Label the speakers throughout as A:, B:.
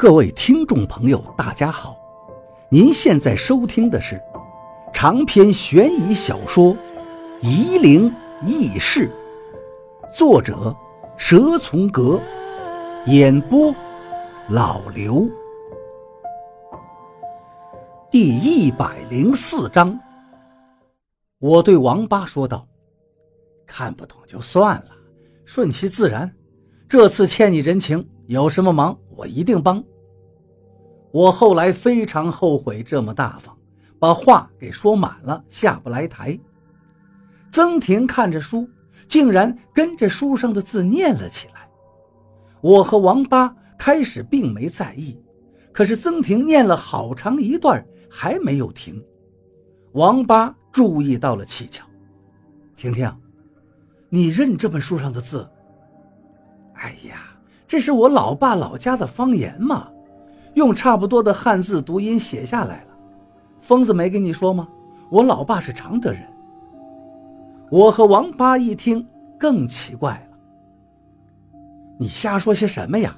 A: 各位听众朋友，大家好！您现在收听的是长篇悬疑小说《夷陵轶事》，作者蛇从阁，演播老刘。第一百零四章，我对王八说道：“看不懂就算了，顺其自然。这次欠你人情，有什么忙我一定帮。”我后来非常后悔这么大方，把话给说满了，下不来台。曾婷看着书，竟然跟着书上的字念了起来。我和王八开始并没在意，可是曾婷念了好长一段还没有停。王八注意到了蹊跷，婷婷，你认这本书上的字？哎呀，这是我老爸老家的方言嘛。用差不多的汉字读音写下来了，疯子没跟你说吗？我老爸是常德人。我和王八一听更奇怪了，你瞎说些什么呀？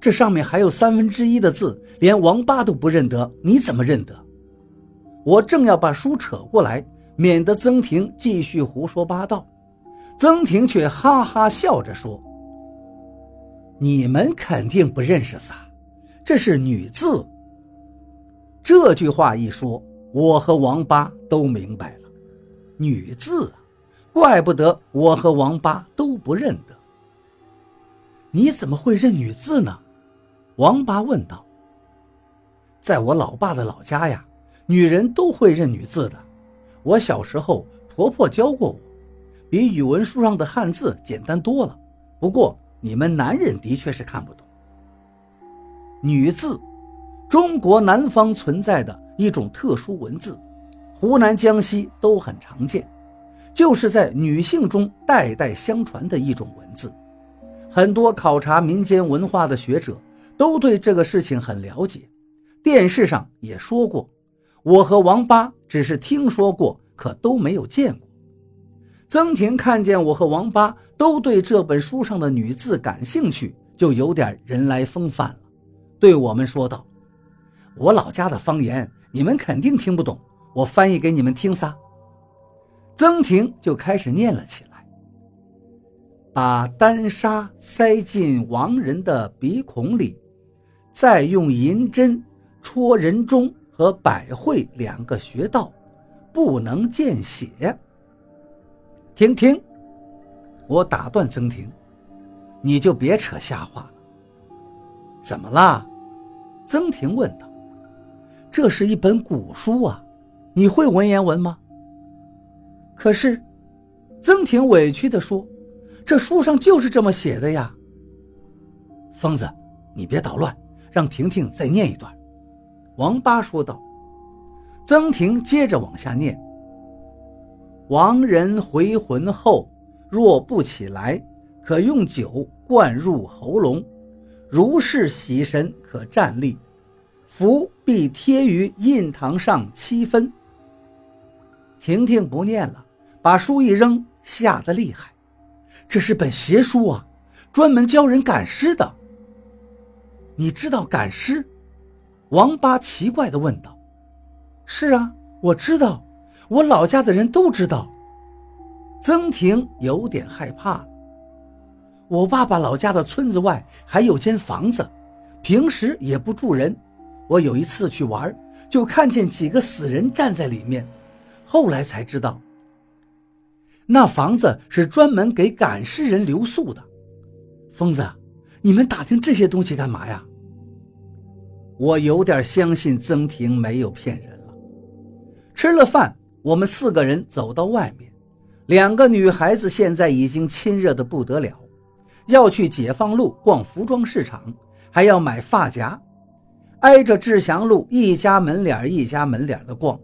A: 这上面还有三分之一的字，连王八都不认得，你怎么认得？我正要把书扯过来，免得曾婷继续胡说八道，曾婷却哈哈笑着说：“你们肯定不认识撒。”这是女字。这句话一说，我和王八都明白了，女字啊，怪不得我和王八都不认得。你怎么会认女字呢？王八问道。在我老爸的老家呀，女人都会认女字的。我小时候婆婆教过我，比语文书上的汉字简单多了。不过你们男人的确是看不懂。女字，中国南方存在的一种特殊文字，湖南、江西都很常见，就是在女性中代代相传的一种文字。很多考察民间文化的学者都对这个事情很了解，电视上也说过。我和王八只是听说过，可都没有见过。曾婷看见我和王八都对这本书上的女字感兴趣，就有点人来疯饭了。对我们说道：“我老家的方言，你们肯定听不懂，我翻译给你们听撒。”曾婷就开始念了起来：“把丹砂塞进亡人的鼻孔里，再用银针戳人中和百会两个穴道，不能见血。”停停！我打断曾婷：“你就别扯瞎话了。怎么啦？”曾婷问道：“这是一本古书啊，你会文言文吗？”可是，曾婷委屈地说：“这书上就是这么写的呀。”疯子，你别捣乱，让婷婷再念一段。”王八说道。曾婷接着往下念：“亡人回魂后，若不起来，可用酒灌入喉咙。”如是喜神可站立，符必贴于印堂上七分。婷婷不念了，把书一扔，吓得厉害。这是本邪书啊，专门教人赶尸的。你知道赶尸？王八奇怪地问道。是啊，我知道，我老家的人都知道。曾婷有点害怕。我爸爸老家的村子外还有间房子，平时也不住人。我有一次去玩，就看见几个死人站在里面。后来才知道，那房子是专门给赶尸人留宿的。疯子，你们打听这些东西干嘛呀？我有点相信曾婷没有骗人了。吃了饭，我们四个人走到外面，两个女孩子现在已经亲热的不得了。要去解放路逛服装市场，还要买发夹，挨着志祥路一家门脸一家门脸的逛。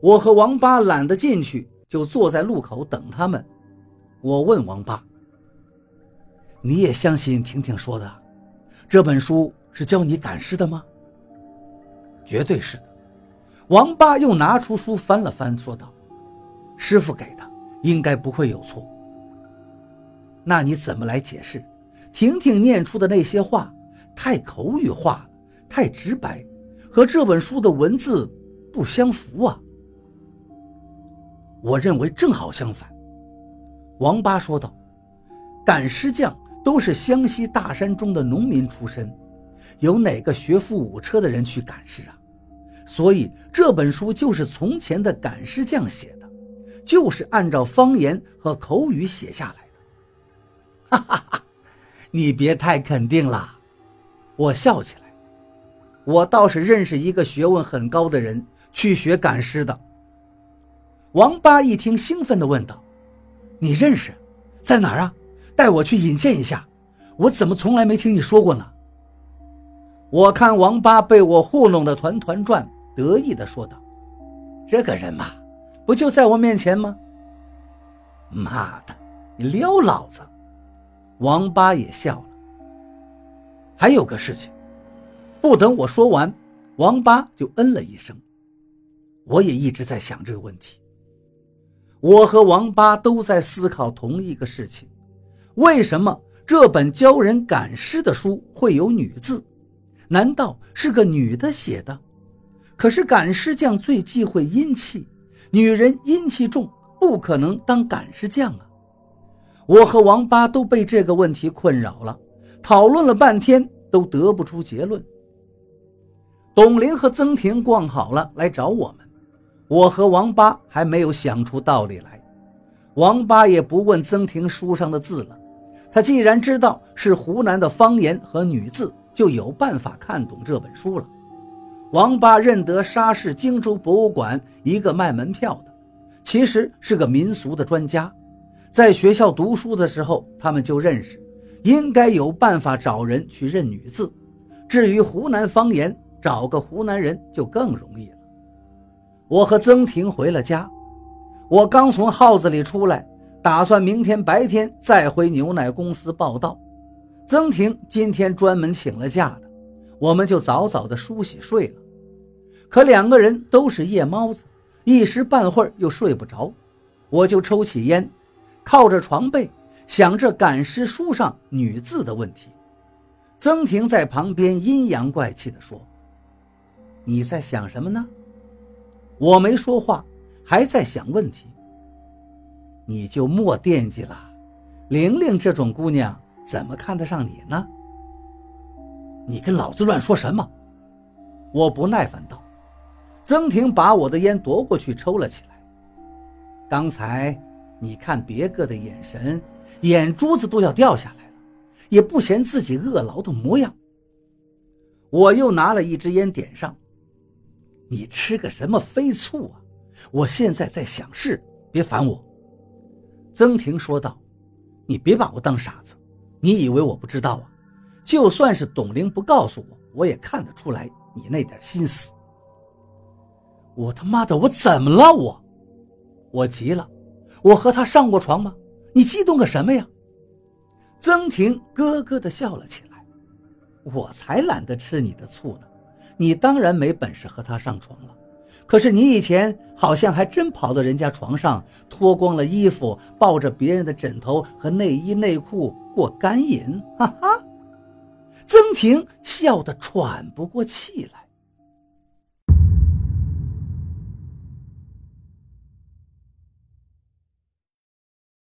A: 我和王八懒得进去，就坐在路口等他们。我问王八：“你也相信婷婷说的，这本书是教你赶尸的吗？”“绝对是的。”王八又拿出书翻了翻，说道：“师傅给的，应该不会有错。”那你怎么来解释？婷婷念出的那些话太口语化了，太直白，和这本书的文字不相符啊。我认为正好相反。王八说道：“赶尸匠都是湘西大山中的农民出身，有哪个学富五车的人去赶尸啊？所以这本书就是从前的赶尸匠写的，就是按照方言和口语写下来。”哈哈哈，你别太肯定了。我笑起来，我倒是认识一个学问很高的人，去学赶尸的。王八一听，兴奋地问道。你认识，在哪儿啊？带我去引荐一下。我怎么从来没听你说过呢？我看王八被我糊弄得团团转，得意地说道：“这个人嘛，不就在我面前吗？”妈的，你撩老子！王八也笑了。还有个事情，不等我说完，王八就嗯了一声。我也一直在想这个问题。我和王八都在思考同一个事情：为什么这本教人赶尸的书会有女字？难道是个女的写的？可是赶尸匠最忌讳阴气，女人阴气重，不可能当赶尸匠啊！我和王八都被这个问题困扰了，讨论了半天都得不出结论。董玲和曾婷逛好了来找我们。我和王八还没有想出道理来，王八也不问曾婷书上的字了。他既然知道是湖南的方言和女字，就有办法看懂这本书了。王八认得沙市荆州博物馆一个卖门票的，其实是个民俗的专家，在学校读书的时候他们就认识，应该有办法找人去认女字。至于湖南方言，找个湖南人就更容易了。我和曾婷回了家，我刚从号子里出来，打算明天白天再回牛奶公司报道。曾婷今天专门请了假的，我们就早早的梳洗睡了。可两个人都是夜猫子，一时半会儿又睡不着，我就抽起烟，靠着床背想着赶尸书上女字的问题。曾婷在旁边阴阳怪气地说：“你在想什么呢？”我没说话，还在想问题。你就莫惦记了，玲玲这种姑娘怎么看得上你呢？你跟老子乱说什么？我不耐烦道。曾婷把我的烟夺过去抽了起来。刚才你看别个的眼神，眼珠子都要掉下来了，也不嫌自己饿牢的模样。我又拿了一支烟点上。你吃个什么飞醋啊！我现在在想事，别烦我。”曾婷说道，“你别把我当傻子，你以为我不知道啊？就算是董玲不告诉我，我也看得出来你那点心思。我他妈的，我怎么了？我，我急了，我和他上过床吗？你激动个什么呀？”曾婷咯咯地笑了起来，“我才懒得吃你的醋呢。”你当然没本事和他上床了，可是你以前好像还真跑到人家床上，脱光了衣服，抱着别人的枕头和内衣内裤过干瘾，哈哈！曾婷笑得喘不过气来。